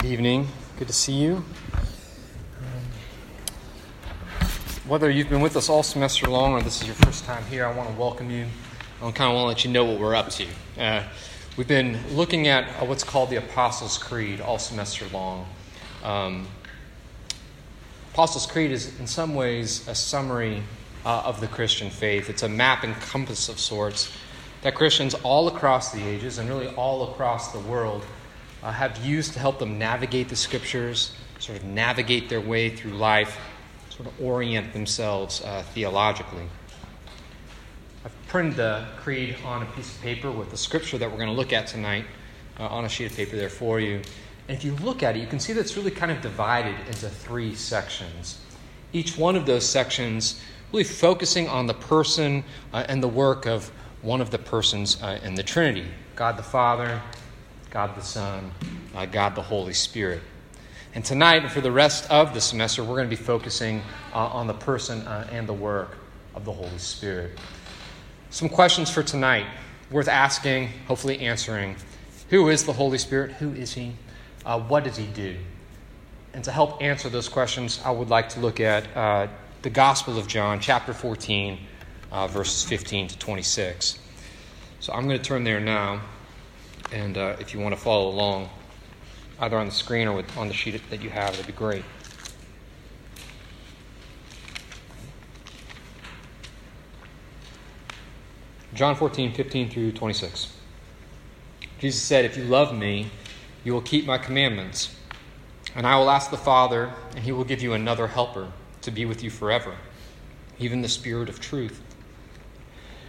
Good evening. Good to see you. whether you've been with us all semester long or this is your first time here, I want to welcome you. I kind of want to let you know what we're up to. Uh, we've been looking at uh, what's called the Apostles' Creed all semester long. Um, Apostles' Creed is, in some ways, a summary uh, of the Christian faith. It's a map and compass of sorts that Christians all across the ages and really all across the world uh, have used to help them navigate the scriptures, sort of navigate their way through life, sort of orient themselves uh, theologically. I've printed the creed on a piece of paper with the scripture that we're going to look at tonight uh, on a sheet of paper there for you. And if you look at it, you can see that it's really kind of divided into three sections. Each one of those sections really focusing on the person uh, and the work of one of the persons uh, in the Trinity God the Father, God the Son, uh, God the Holy Spirit. And tonight, and for the rest of the semester, we're going to be focusing uh, on the person uh, and the work of the Holy Spirit. Some questions for tonight, worth asking, hopefully answering. Who is the Holy Spirit? Who is He? Uh, what does He do? And to help answer those questions, I would like to look at uh, the Gospel of John, chapter 14, uh, verses 15 to 26. So I'm going to turn there now, and uh, if you want to follow along, either on the screen or with, on the sheet that you have. That'd be great. John 14, 15 through 26. Jesus said, If you love me, you will keep my commandments. And I will ask the Father, and he will give you another helper to be with you forever, even the Spirit of truth,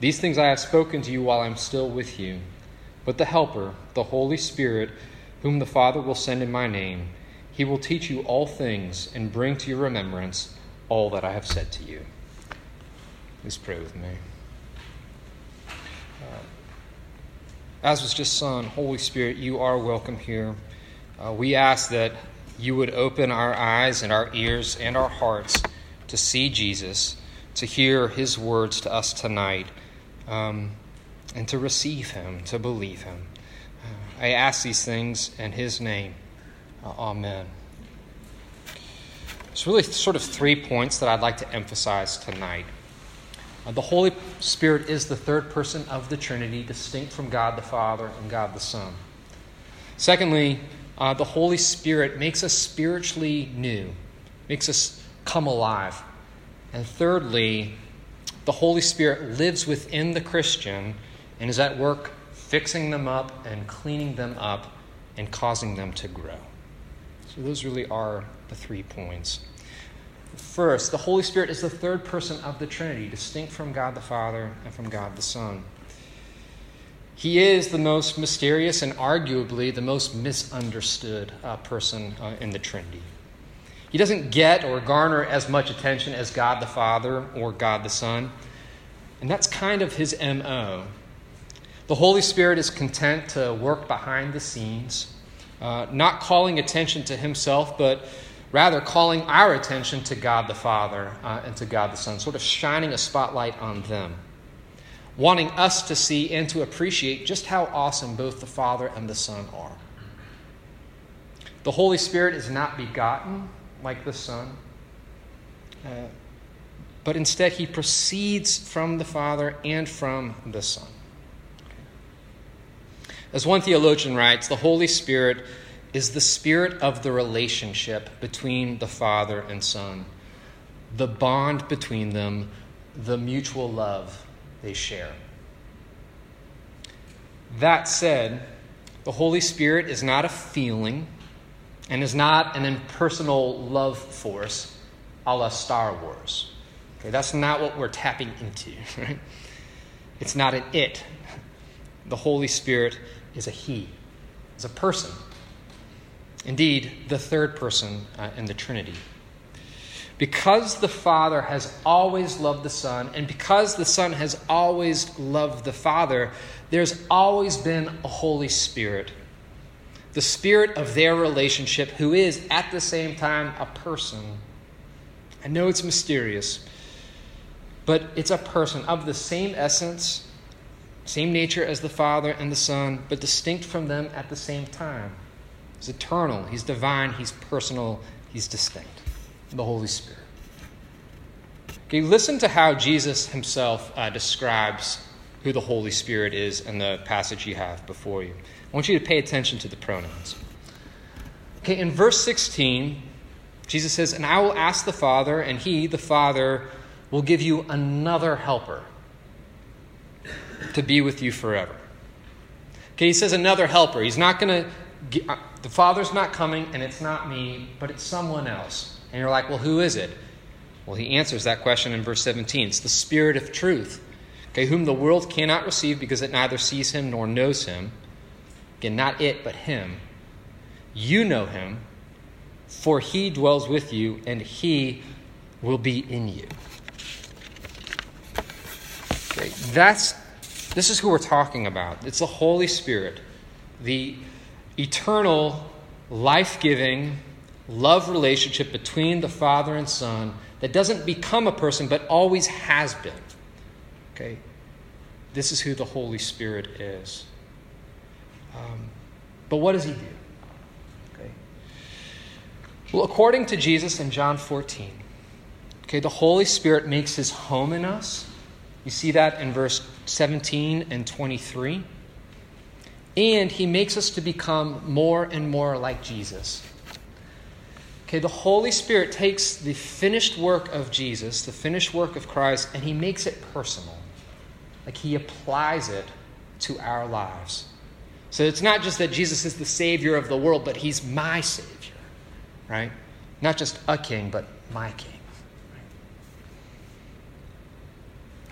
These things I have spoken to you while I am still with you. But the Helper, the Holy Spirit, whom the Father will send in my name, he will teach you all things and bring to your remembrance all that I have said to you. Please pray with me. Uh, as was just sung, Holy Spirit, you are welcome here. Uh, we ask that you would open our eyes and our ears and our hearts to see Jesus, to hear his words to us tonight. Um, and to receive him, to believe him. I ask these things in his name. Uh, amen. There's really sort of three points that I'd like to emphasize tonight. Uh, the Holy Spirit is the third person of the Trinity, distinct from God the Father and God the Son. Secondly, uh, the Holy Spirit makes us spiritually new, makes us come alive. And thirdly, the Holy Spirit lives within the Christian and is at work fixing them up and cleaning them up and causing them to grow. So, those really are the three points. First, the Holy Spirit is the third person of the Trinity, distinct from God the Father and from God the Son. He is the most mysterious and arguably the most misunderstood uh, person uh, in the Trinity. He doesn't get or garner as much attention as God the Father or God the Son, and that's kind of his MO. The Holy Spirit is content to work behind the scenes, uh, not calling attention to himself, but rather calling our attention to God the Father uh, and to God the Son, sort of shining a spotlight on them, wanting us to see and to appreciate just how awesome both the Father and the Son are. The Holy Spirit is not begotten like the Son, uh, but instead he proceeds from the Father and from the Son. As one theologian writes, the Holy Spirit is the spirit of the relationship between the Father and Son, the bond between them, the mutual love they share. That said, the Holy Spirit is not a feeling and is not an impersonal love force a la Star Wars. Okay, that's not what we're tapping into, right? It's not an it. The Holy Spirit is a He, is a person. Indeed, the third person uh, in the Trinity. Because the Father has always loved the Son, and because the Son has always loved the Father, there's always been a Holy Spirit. The Spirit of their relationship, who is at the same time a person. I know it's mysterious, but it's a person of the same essence, same nature as the Father and the Son, but distinct from them at the same time. He's eternal, He's divine, He's personal, He's distinct. The Holy Spirit. Okay, listen to how Jesus himself uh, describes who the Holy Spirit is in the passage you have before you. I want you to pay attention to the pronouns. Okay, in verse 16, Jesus says, And I will ask the Father, and he, the Father, will give you another helper to be with you forever. Okay, he says another helper. He's not going to, uh, the Father's not coming, and it's not me, but it's someone else. And you're like, well, who is it? Well, he answers that question in verse 17. It's the Spirit of truth, okay, whom the world cannot receive because it neither sees him nor knows him. Again, not it, but him. You know him, for he dwells with you, and he will be in you. Okay, that's this is who we're talking about. It's the Holy Spirit, the eternal, life giving, love relationship between the Father and Son that doesn't become a person but always has been. Okay? This is who the Holy Spirit is. Um, but what does he do? Okay. Well, according to Jesus in John 14, okay, the Holy Spirit makes his home in us. You see that in verse 17 and 23. And he makes us to become more and more like Jesus. Okay, the Holy Spirit takes the finished work of Jesus, the finished work of Christ, and he makes it personal. Like he applies it to our lives. So it's not just that Jesus is the Savior of the world, but he's my Savior, right? Not just a king, but my king.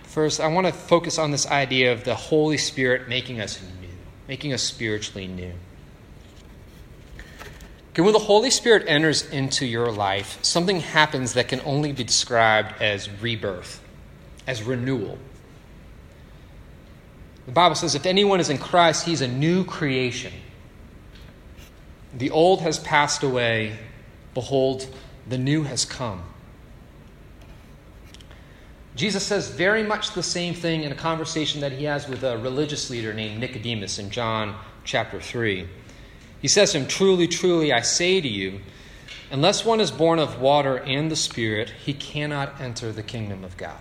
First, I want to focus on this idea of the Holy Spirit making us new, making us spiritually new. Okay, when the Holy Spirit enters into your life, something happens that can only be described as rebirth, as renewal. The Bible says if anyone is in Christ, he's a new creation. The old has passed away, behold, the new has come. Jesus says very much the same thing in a conversation that he has with a religious leader named Nicodemus in John chapter 3. He says to him, Truly, truly, I say to you, unless one is born of water and the Spirit, he cannot enter the kingdom of God.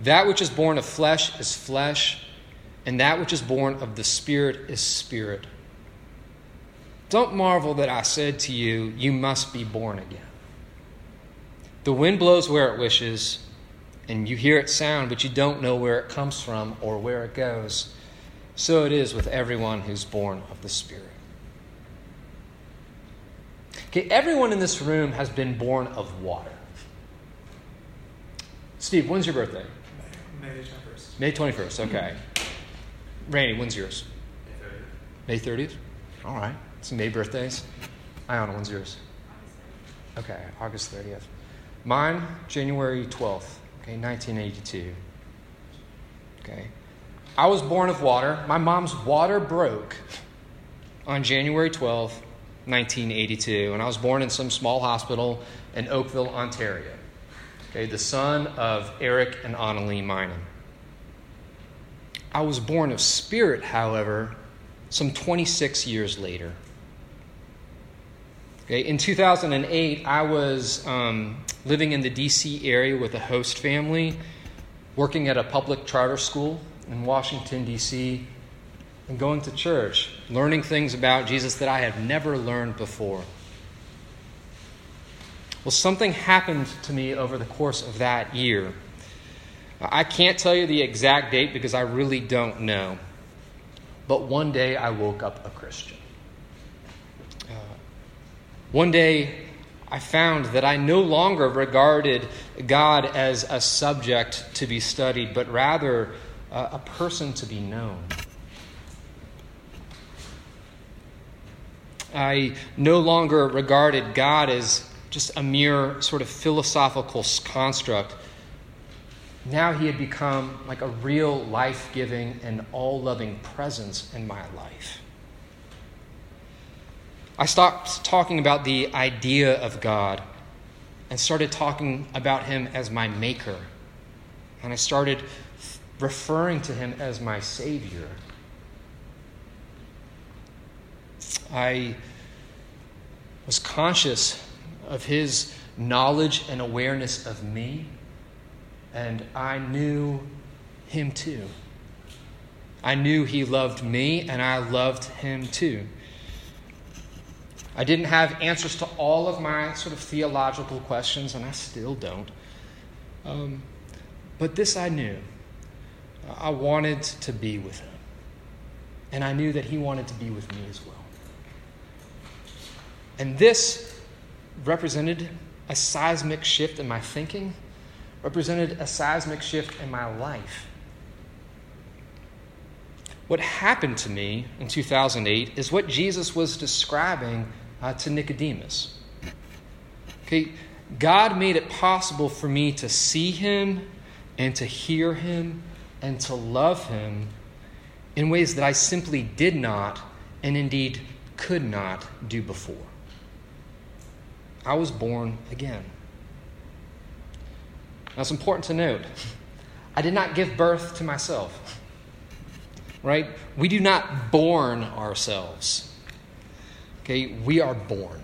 That which is born of flesh is flesh, and that which is born of the Spirit is spirit. Don't marvel that I said to you, You must be born again. The wind blows where it wishes, and you hear it sound, but you don't know where it comes from or where it goes. So it is with everyone who's born of the Spirit. Okay, everyone in this room has been born of water. Steve, when's your birthday? May 21st. May 21st, okay. Randy, when's yours? May 30th. May 30th? All right. Some May birthdays. Iona, when's yours? Okay, August 30th. Mine, January 12th, okay, 1982. Okay. I was born of water. My mom's water broke on January 12th, 1982, and I was born in some small hospital in Oakville, Ontario. Okay, the son of Eric and Annalie Minen. I was born of spirit, however, some 26 years later. Okay, in 2008, I was um, living in the DC area with a host family, working at a public charter school in Washington, D.C. and going to church, learning things about Jesus that I had never learned before. Well, something happened to me over the course of that year. I can't tell you the exact date because I really don't know. But one day I woke up a Christian. Uh, one day I found that I no longer regarded God as a subject to be studied, but rather uh, a person to be known. I no longer regarded God as just a mere sort of philosophical construct. Now he had become like a real life giving and all loving presence in my life. I stopped talking about the idea of God and started talking about him as my maker. And I started referring to him as my Savior. I was conscious of his knowledge and awareness of me, and I knew him too. I knew he loved me, and I loved him too. I didn't have answers to all of my sort of theological questions, and I still don't. Um, but this I knew. I wanted to be with him. And I knew that he wanted to be with me as well. And this represented a seismic shift in my thinking, represented a seismic shift in my life. What happened to me in 2008 is what Jesus was describing uh, to Nicodemus. Okay, God made it possible for me to see him and to hear him and to love him in ways that I simply did not and indeed could not do before. I was born again. Now, it's important to note I did not give birth to myself. Right? We do not born ourselves. Okay, we are born.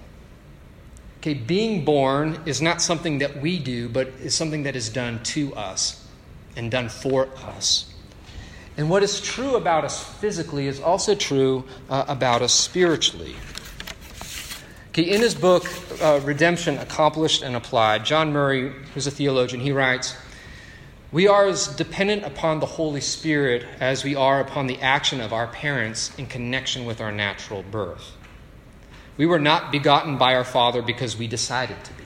Okay, being born is not something that we do, but is something that is done to us and done for us. And what is true about us physically is also true uh, about us spiritually. Okay, in his book, uh, Redemption Accomplished and Applied, John Murray, who's a theologian, he writes We are as dependent upon the Holy Spirit as we are upon the action of our parents in connection with our natural birth. We were not begotten by our Father because we decided to be.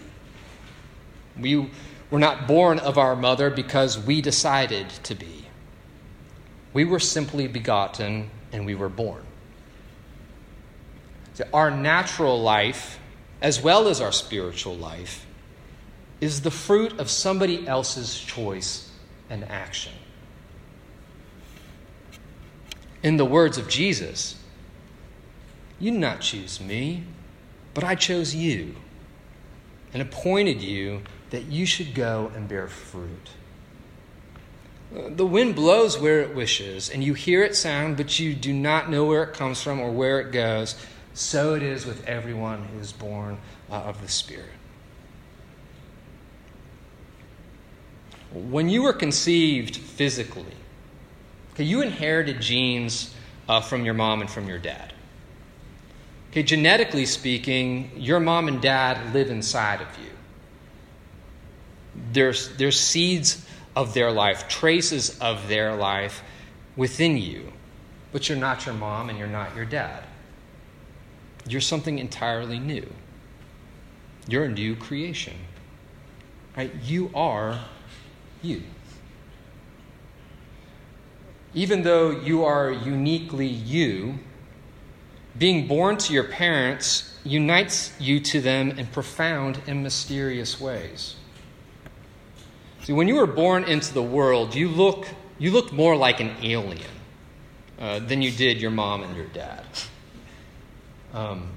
We were not born of our mother because we decided to be. We were simply begotten and we were born. So our natural life, as well as our spiritual life, is the fruit of somebody else's choice and action. In the words of Jesus, you did not choose me, but I chose you and appointed you that you should go and bear fruit. The wind blows where it wishes, and you hear it sound, but you do not know where it comes from or where it goes. So it is with everyone who is born uh, of the Spirit. When you were conceived physically, okay, you inherited genes uh, from your mom and from your dad. Okay, genetically speaking, your mom and dad live inside of you. There's, there's seeds of their life, traces of their life within you, but you're not your mom and you're not your dad. You're something entirely new. You're a new creation. Right? You are you. Even though you are uniquely you, being born to your parents unites you to them in profound and mysterious ways. See, when you were born into the world, you look you looked more like an alien uh, than you did your mom and your dad. Um,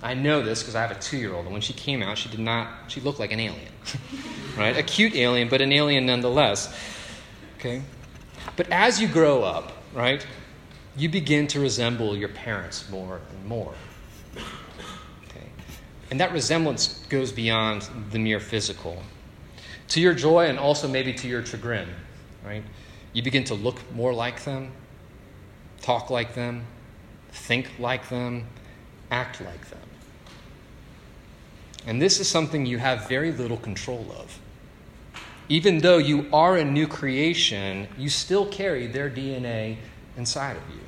I know this because I have a two-year-old, and when she came out, she did not. She looked like an alien, right? A cute alien, but an alien nonetheless. Okay, but as you grow up, right, you begin to resemble your parents more and more. Okay? And that resemblance goes beyond the mere physical. To your joy and also maybe to your chagrin, right? You begin to look more like them. talk like them, think like them, act like them. And this is something you have very little control of. Even though you are a new creation, you still carry their DNA inside of you.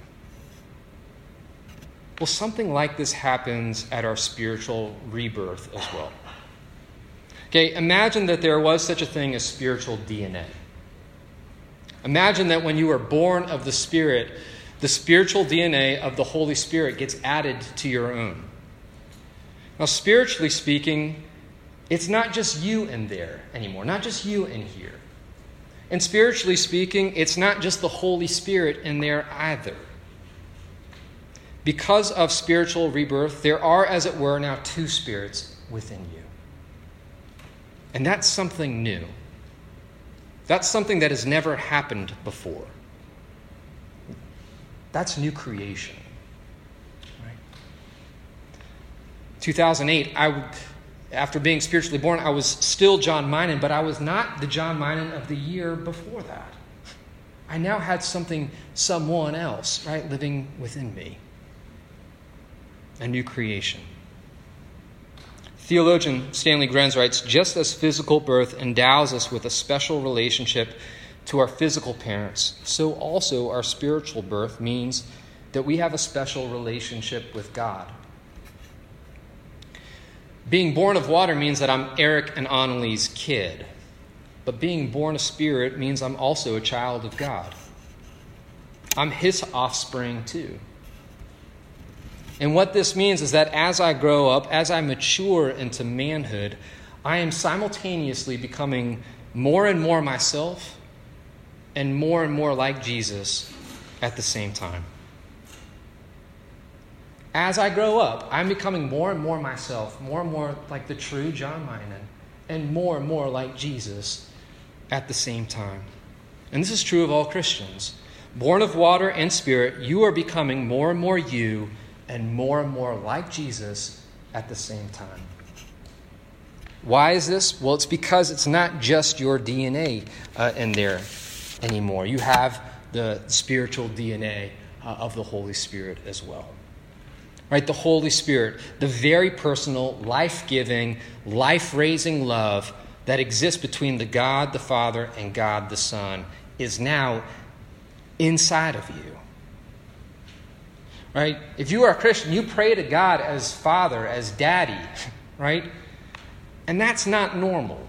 Well, something like this happens at our spiritual rebirth as well. Okay, imagine that there was such a thing as spiritual DNA. Imagine that when you were born of the Spirit, the spiritual DNA of the Holy Spirit gets added to your own. Now, spiritually speaking, it's not just you in there anymore, not just you in here. And spiritually speaking, it's not just the Holy Spirit in there either. Because of spiritual rebirth, there are, as it were, now two spirits within you. And that's something new. That's something that has never happened before. That's new creation. Right? 2008, I, after being spiritually born, I was still John Minan, but I was not the John Minan of the year before that. I now had something, someone else, right, living within me. A new creation. Theologian Stanley Grenz writes Just as physical birth endows us with a special relationship to our physical parents, so also our spiritual birth means that we have a special relationship with God. Being born of water means that I'm Eric and Annalie's kid, but being born of spirit means I'm also a child of God. I'm his offspring too. And what this means is that as I grow up, as I mature into manhood, I am simultaneously becoming more and more myself and more and more like Jesus at the same time. As I grow up, I'm becoming more and more myself, more and more like the true John Minan, and more and more like Jesus at the same time. And this is true of all Christians. Born of water and spirit, you are becoming more and more you and more and more like Jesus at the same time. Why is this? Well, it's because it's not just your DNA uh, in there anymore. You have the spiritual DNA uh, of the Holy Spirit as well. Right? The Holy Spirit, the very personal, life giving, life raising love that exists between the God the Father and God the Son, is now inside of you. Right? If you are a Christian, you pray to God as Father, as Daddy, right? And that's not normal.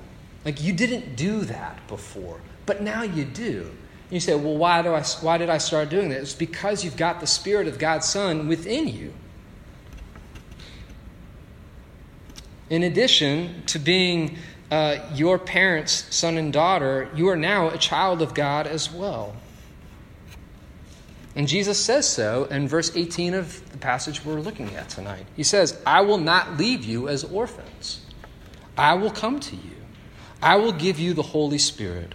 Like you didn't do that before, but now you do. You say, well, why, do I, why did I start doing that? It's because you've got the Spirit of God's Son within you. In addition to being uh, your parents' son and daughter, you are now a child of God as well. And Jesus says so in verse 18 of the passage we're looking at tonight. He says, I will not leave you as orphans, I will come to you. I will give you the Holy Spirit.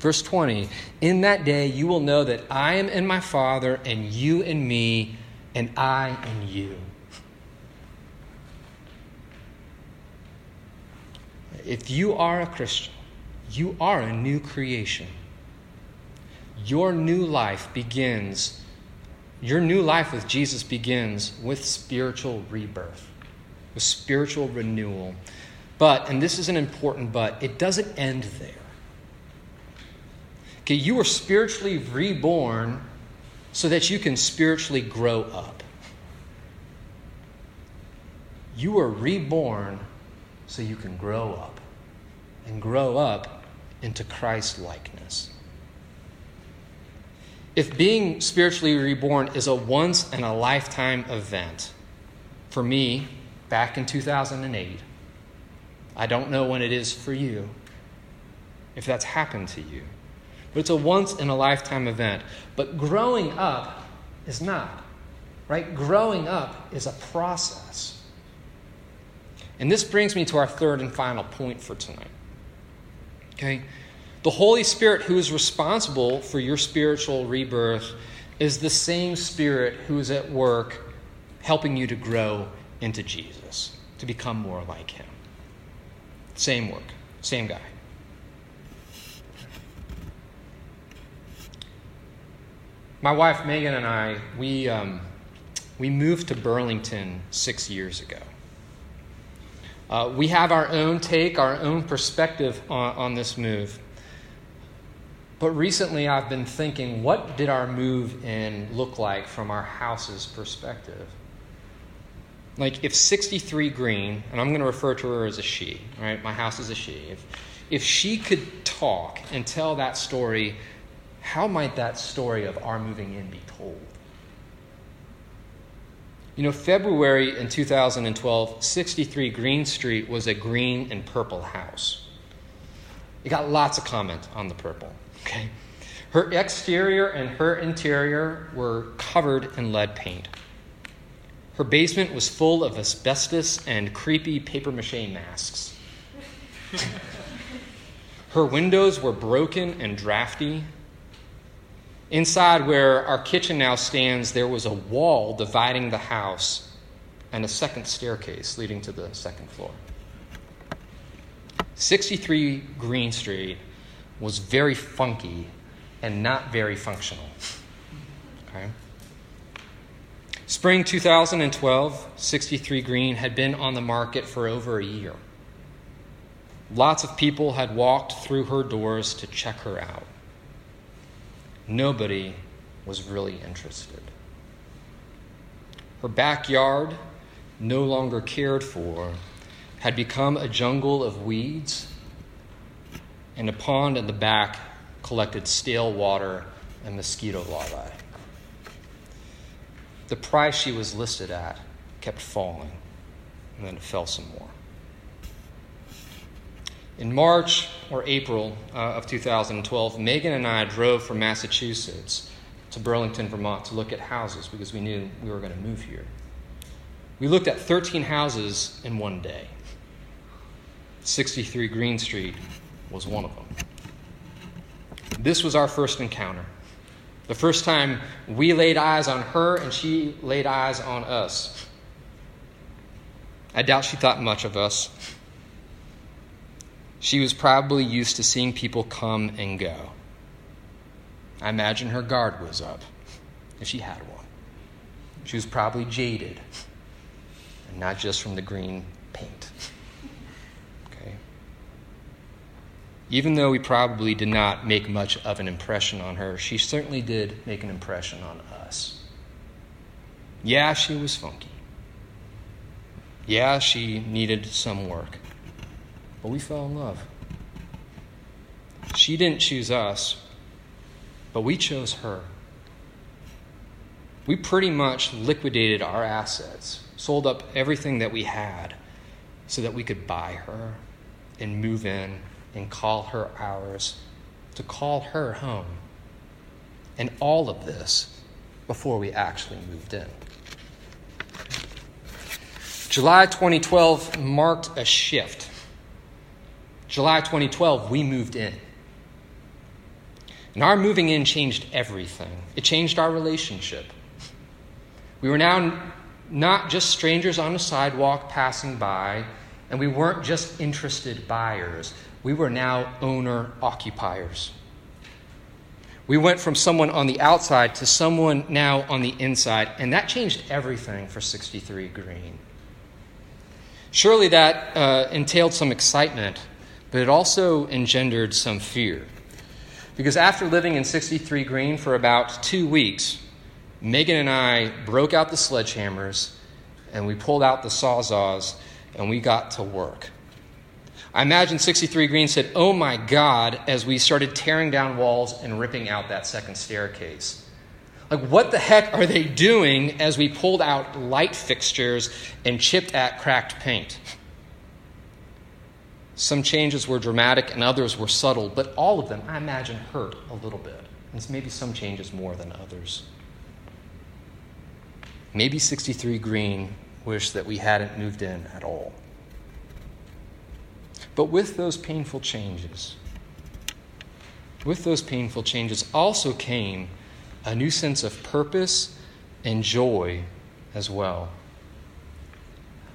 Verse 20 In that day you will know that I am in my Father, and you in me, and I in you. If you are a Christian, you are a new creation. Your new life begins, your new life with Jesus begins with spiritual rebirth, with spiritual renewal. But, and this is an important but, it doesn't end there. Okay, you were spiritually reborn so that you can spiritually grow up. You were reborn so you can grow up and grow up into Christ likeness. If being spiritually reborn is a once in a lifetime event, for me, back in 2008, I don't know when it is for you, if that's happened to you. But it's a once in a lifetime event. But growing up is not, right? Growing up is a process. And this brings me to our third and final point for tonight. Okay? The Holy Spirit, who is responsible for your spiritual rebirth, is the same Spirit who is at work helping you to grow into Jesus, to become more like Him. Same work, same guy. My wife Megan and I, we, um, we moved to Burlington six years ago. Uh, we have our own take, our own perspective on, on this move. But recently I've been thinking, what did our move in look like from our house's perspective? Like, if 63 Green, and I'm going to refer to her as a she, right? My house is a she. If, if she could talk and tell that story, how might that story of our moving in be told? You know, February in 2012, 63 Green Street was a green and purple house. It got lots of comment on the purple, okay? Her exterior and her interior were covered in lead paint. Her basement was full of asbestos and creepy paper mache masks. her windows were broken and drafty. Inside, where our kitchen now stands, there was a wall dividing the house and a second staircase leading to the second floor. 63 Green Street was very funky and not very functional. Okay? Spring 2012, 63 Green had been on the market for over a year. Lots of people had walked through her doors to check her out nobody was really interested. Her backyard, no longer cared for, had become a jungle of weeds, and a pond in the back collected stale water and mosquito larvae. The price she was listed at kept falling, and then it fell some more. In March or April uh, of 2012, Megan and I drove from Massachusetts to Burlington, Vermont to look at houses because we knew we were going to move here. We looked at 13 houses in one day. 63 Green Street was one of them. This was our first encounter. The first time we laid eyes on her and she laid eyes on us. I doubt she thought much of us. She was probably used to seeing people come and go. I imagine her guard was up, if she had one. She was probably jaded, and not just from the green paint. Okay? Even though we probably did not make much of an impression on her, she certainly did make an impression on us. Yeah, she was funky. Yeah, she needed some work but we fell in love. She didn't choose us, but we chose her. We pretty much liquidated our assets, sold up everything that we had so that we could buy her and move in and call her ours, to call her home. And all of this before we actually moved in. July 2012 marked a shift July 2012, we moved in. And our moving in changed everything. It changed our relationship. We were now not just strangers on a sidewalk passing by, and we weren't just interested buyers. We were now owner occupiers. We went from someone on the outside to someone now on the inside, and that changed everything for 63 Green. Surely that uh, entailed some excitement but it also engendered some fear. Because after living in 63 Green for about two weeks, Megan and I broke out the sledgehammers and we pulled out the sawzalls and we got to work. I imagine 63 Green said, Oh my God, as we started tearing down walls and ripping out that second staircase. Like, what the heck are they doing as we pulled out light fixtures and chipped at cracked paint? Some changes were dramatic and others were subtle, but all of them, I imagine, hurt a little bit. And maybe some changes more than others. Maybe 63 Green wished that we hadn't moved in at all. But with those painful changes, with those painful changes also came a new sense of purpose and joy as well.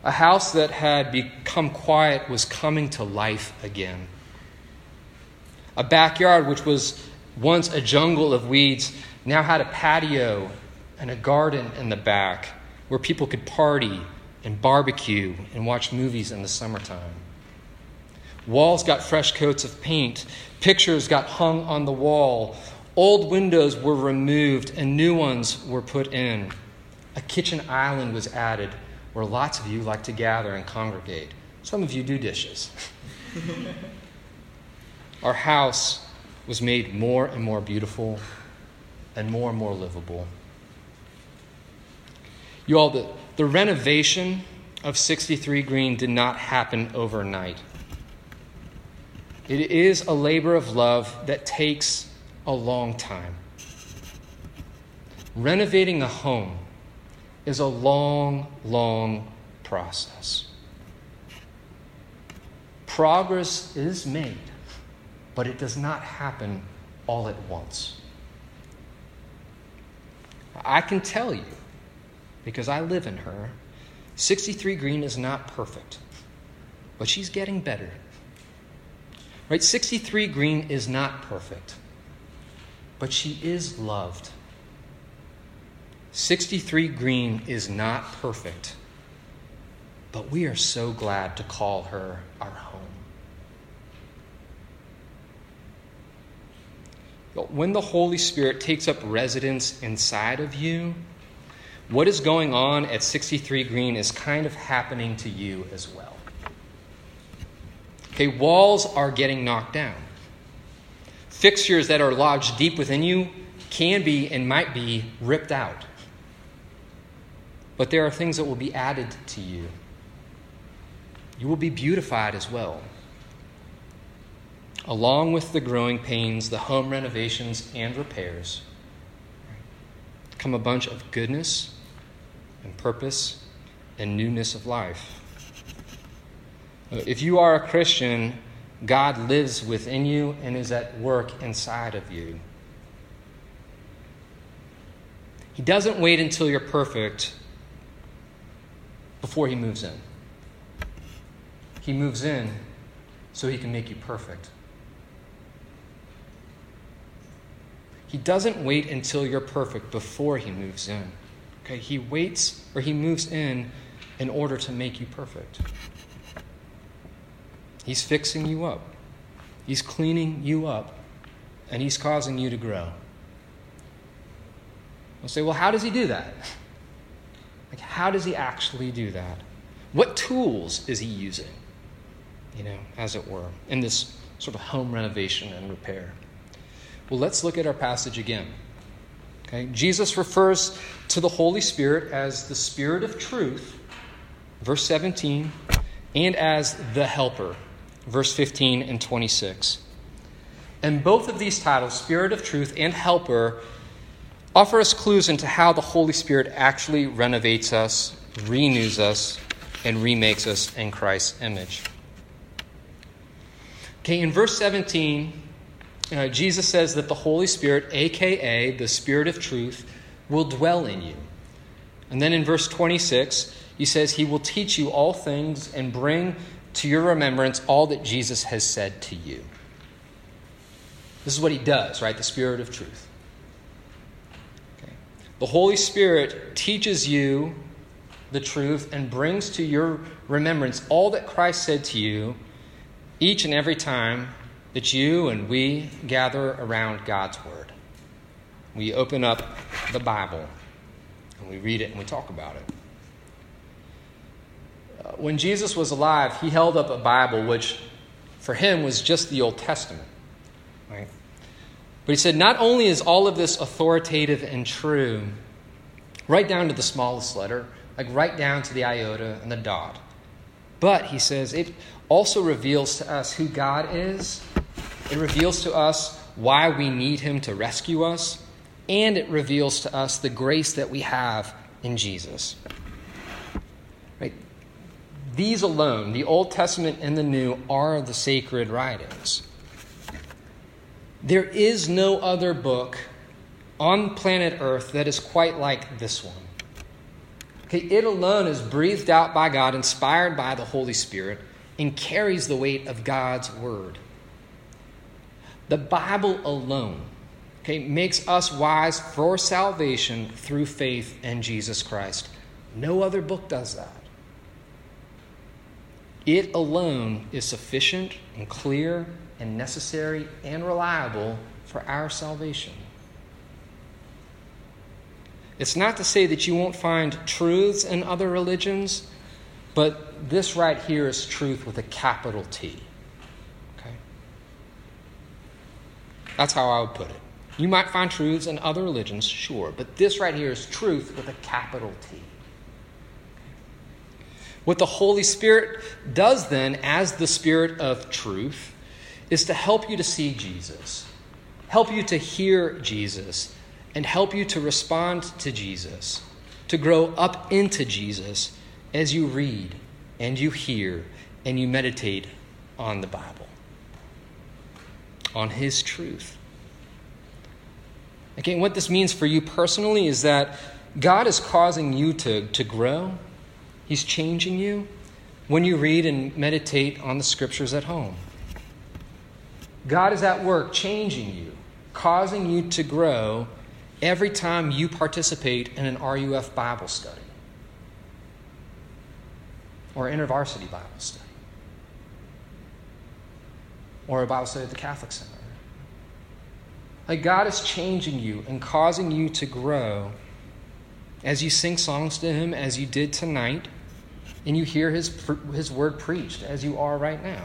A house that had become quiet was coming to life again. A backyard, which was once a jungle of weeds, now had a patio and a garden in the back where people could party and barbecue and watch movies in the summertime. Walls got fresh coats of paint, pictures got hung on the wall, old windows were removed and new ones were put in. A kitchen island was added where lots of you like to gather and congregate. Some of you do dishes. Our house was made more and more beautiful and more and more livable. You all, the, the renovation of 63 Green did not happen overnight. It is a labor of love that takes a long time. Renovating a home is a long, long process. Progress is made, but it does not happen all at once. I can tell you, because I live in her, 63 Green is not perfect, but she's getting better. Right? 63 Green is not perfect, but she is loved. 63 Green is not perfect, but we are so glad to call her our home. When the Holy Spirit takes up residence inside of you, what is going on at 63 Green is kind of happening to you as well. Okay, walls are getting knocked down. Fixtures that are lodged deep within you can be and might be ripped out. But there are things that will be added to you. You will be beautified as well. Along with the growing pains, the home renovations and repairs, come a bunch of goodness and purpose and newness of life. If you are a Christian, God lives within you and is at work inside of you. He doesn't wait until you're perfect before he moves in. He moves in so he can make you perfect. He doesn't wait until you're perfect before he moves in. Okay, he waits or he moves in in order to make you perfect. He's fixing you up. He's cleaning you up and he's causing you to grow. I'll say, well, how does he do that? Like, how does he actually do that? What tools is he using? You know, as it were, in this sort of home renovation and repair. Well, let's look at our passage again. Okay? Jesus refers to the Holy Spirit as the Spirit of truth, verse 17, and as the Helper, verse 15 and 26. And both of these titles, Spirit of Truth and Helper, offer us clues into how the Holy Spirit actually renovates us, renews us, and remakes us in Christ's image. Okay, in verse 17, uh, Jesus says that the Holy Spirit, aka the Spirit of truth, will dwell in you. And then in verse 26, he says, He will teach you all things and bring to your remembrance all that Jesus has said to you. This is what he does, right? The Spirit of truth. The Holy Spirit teaches you the truth and brings to your remembrance all that Christ said to you each and every time that you and we gather around God's Word. We open up the Bible and we read it and we talk about it. Uh, when Jesus was alive, he held up a Bible which for him was just the Old Testament. Right? But he said, not only is all of this authoritative and true, right down to the smallest letter, like right down to the iota and the dot, but he says it also reveals to us who God is it reveals to us why we need Him to rescue us, and it reveals to us the grace that we have in Jesus. Right? These alone, the Old Testament and the New, are the sacred writings. There is no other book on planet Earth that is quite like this one. Okay, it alone is breathed out by God, inspired by the Holy Spirit, and carries the weight of God's Word. The Bible alone okay, makes us wise for salvation through faith in Jesus Christ. No other book does that. It alone is sufficient and clear and necessary and reliable for our salvation. It's not to say that you won't find truths in other religions, but this right here is truth with a capital T. Okay? That's how I would put it. You might find truths in other religions, sure, but this right here is truth with a capital T. What the Holy Spirit does then, as the Spirit of truth, is to help you to see Jesus, help you to hear Jesus, and help you to respond to Jesus, to grow up into Jesus as you read and you hear and you meditate on the Bible, on His truth. Again, what this means for you personally is that God is causing you to, to grow He's changing you when you read and meditate on the scriptures at home. God is at work changing you, causing you to grow every time you participate in an RUF Bible study or InterVarsity Bible study or a Bible study at the Catholic Center. Like God is changing you and causing you to grow as you sing songs to Him, as you did tonight, and you hear his, his word preached as you are right now.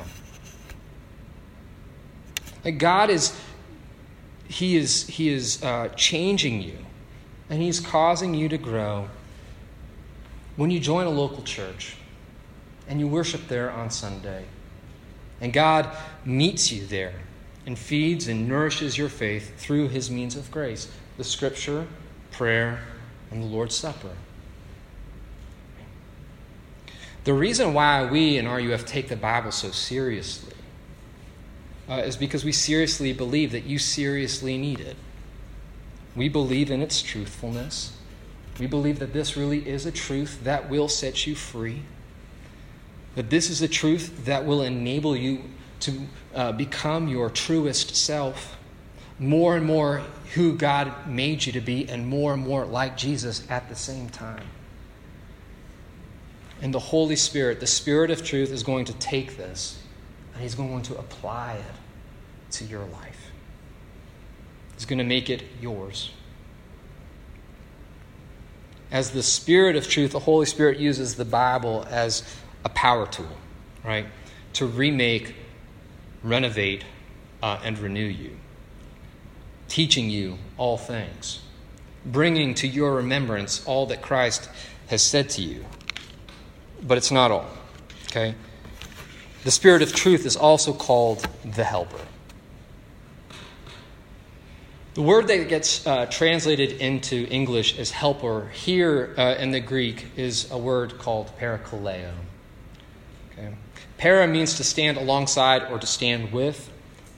Like God is, He is, he is uh, changing you, and He's causing you to grow. When you join a local church and you worship there on Sunday, and God meets you there and feeds and nourishes your faith through His means of grace the Scripture, prayer, and the Lord's Supper. The reason why we in RUF take the Bible so seriously uh, is because we seriously believe that you seriously need it. We believe in its truthfulness. We believe that this really is a truth that will set you free. That this is a truth that will enable you to uh, become your truest self, more and more who God made you to be, and more and more like Jesus at the same time. And the Holy Spirit, the Spirit of truth, is going to take this and He's going to apply it to your life. He's going to make it yours. As the Spirit of truth, the Holy Spirit uses the Bible as a power tool, right? To remake, renovate, uh, and renew you, teaching you all things, bringing to your remembrance all that Christ has said to you but it's not all. Okay? The Spirit of truth is also called the Helper. The word that gets uh, translated into English as helper here uh, in the Greek is a word called parakaleo. Okay? Para means to stand alongside or to stand with,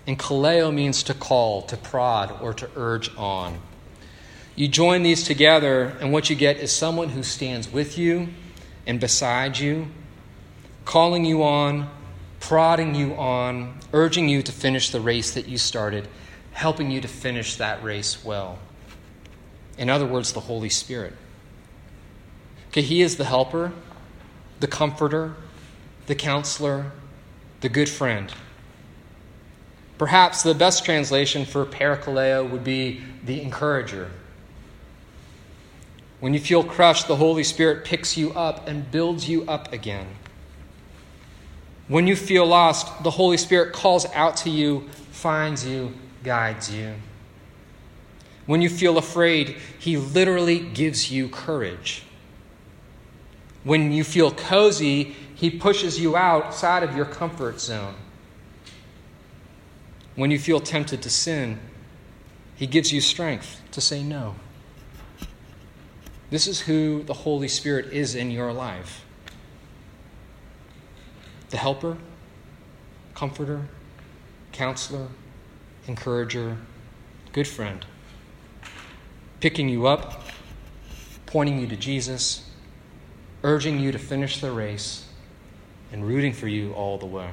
and kaleo means to call, to prod, or to urge on. You join these together, and what you get is someone who stands with you and beside you, calling you on, prodding you on, urging you to finish the race that you started, helping you to finish that race well. In other words, the Holy Spirit. Okay, He is the helper, the comforter, the counselor, the good friend. Perhaps the best translation for parakaleo would be the encourager when you feel crushed, the Holy Spirit picks you up and builds you up again. When you feel lost, the Holy Spirit calls out to you, finds you, guides you. When you feel afraid, He literally gives you courage. When you feel cozy, He pushes you outside of your comfort zone. When you feel tempted to sin, He gives you strength to say no. This is who the Holy Spirit is in your life the helper, comforter, counselor, encourager, good friend, picking you up, pointing you to Jesus, urging you to finish the race, and rooting for you all the way.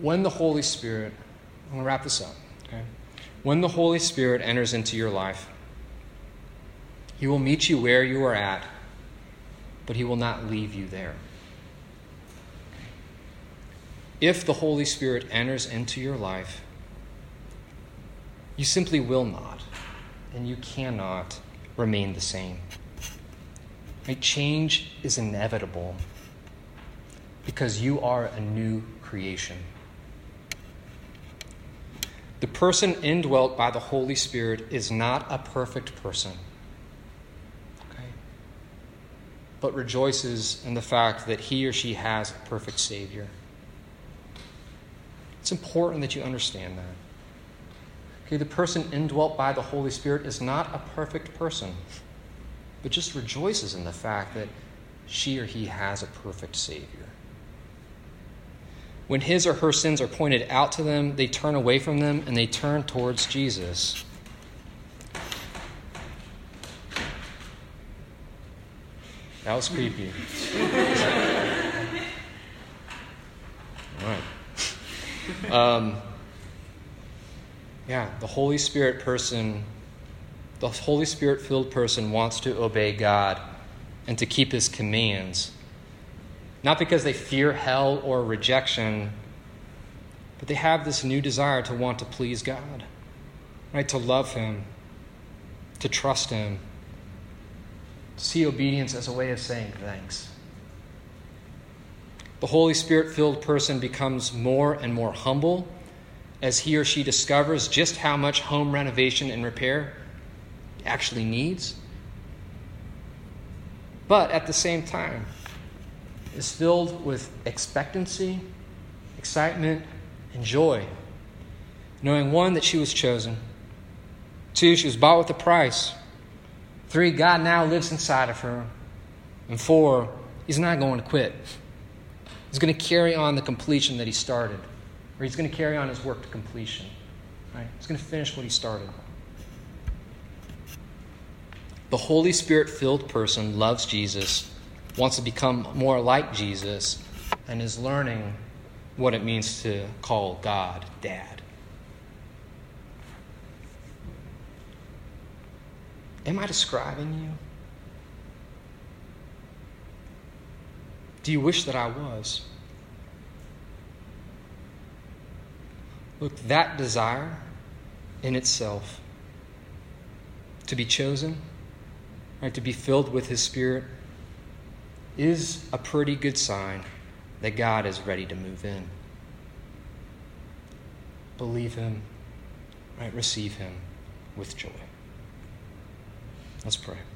when the Holy Spirit, I'm going to wrap this up, okay? When the Holy Spirit enters into your life, he will meet you where you are at, but he will not leave you there. If the Holy Spirit enters into your life, you simply will not, and you cannot remain the same. Right? Change is inevitable because you are a new creation. The person indwelt by the Holy Spirit is not a perfect person, okay? But rejoices in the fact that he or she has a perfect Savior. It's important that you understand that. Okay, the person indwelt by the Holy Spirit is not a perfect person, but just rejoices in the fact that she or he has a perfect Savior. When his or her sins are pointed out to them, they turn away from them and they turn towards Jesus. That was creepy. All right. Um, yeah, the Holy Spirit person, the Holy Spirit filled person wants to obey God and to keep his commands. Not because they fear hell or rejection, but they have this new desire to want to please God, right? To love him, to trust him, see obedience as a way of saying thanks. The Holy Spirit filled person becomes more and more humble as he or she discovers just how much home renovation and repair actually needs. But at the same time, is filled with expectancy, excitement, and joy, knowing one, that she was chosen, two, she was bought with a price, three, God now lives inside of her, and four, he's not going to quit. He's going to carry on the completion that he started or he's going to carry on his work to completion. Right? He's going to finish what he started. The Holy Spirit filled person loves Jesus, wants to become more like Jesus, and is learning what it means to call God Dad. Am I describing you? Do you wish that I was? Look, that desire in itself, to be chosen, right, to be filled with His Spirit, is a pretty good sign that God is ready to move in. Believe Him, right, receive Him with joy. Let's pray.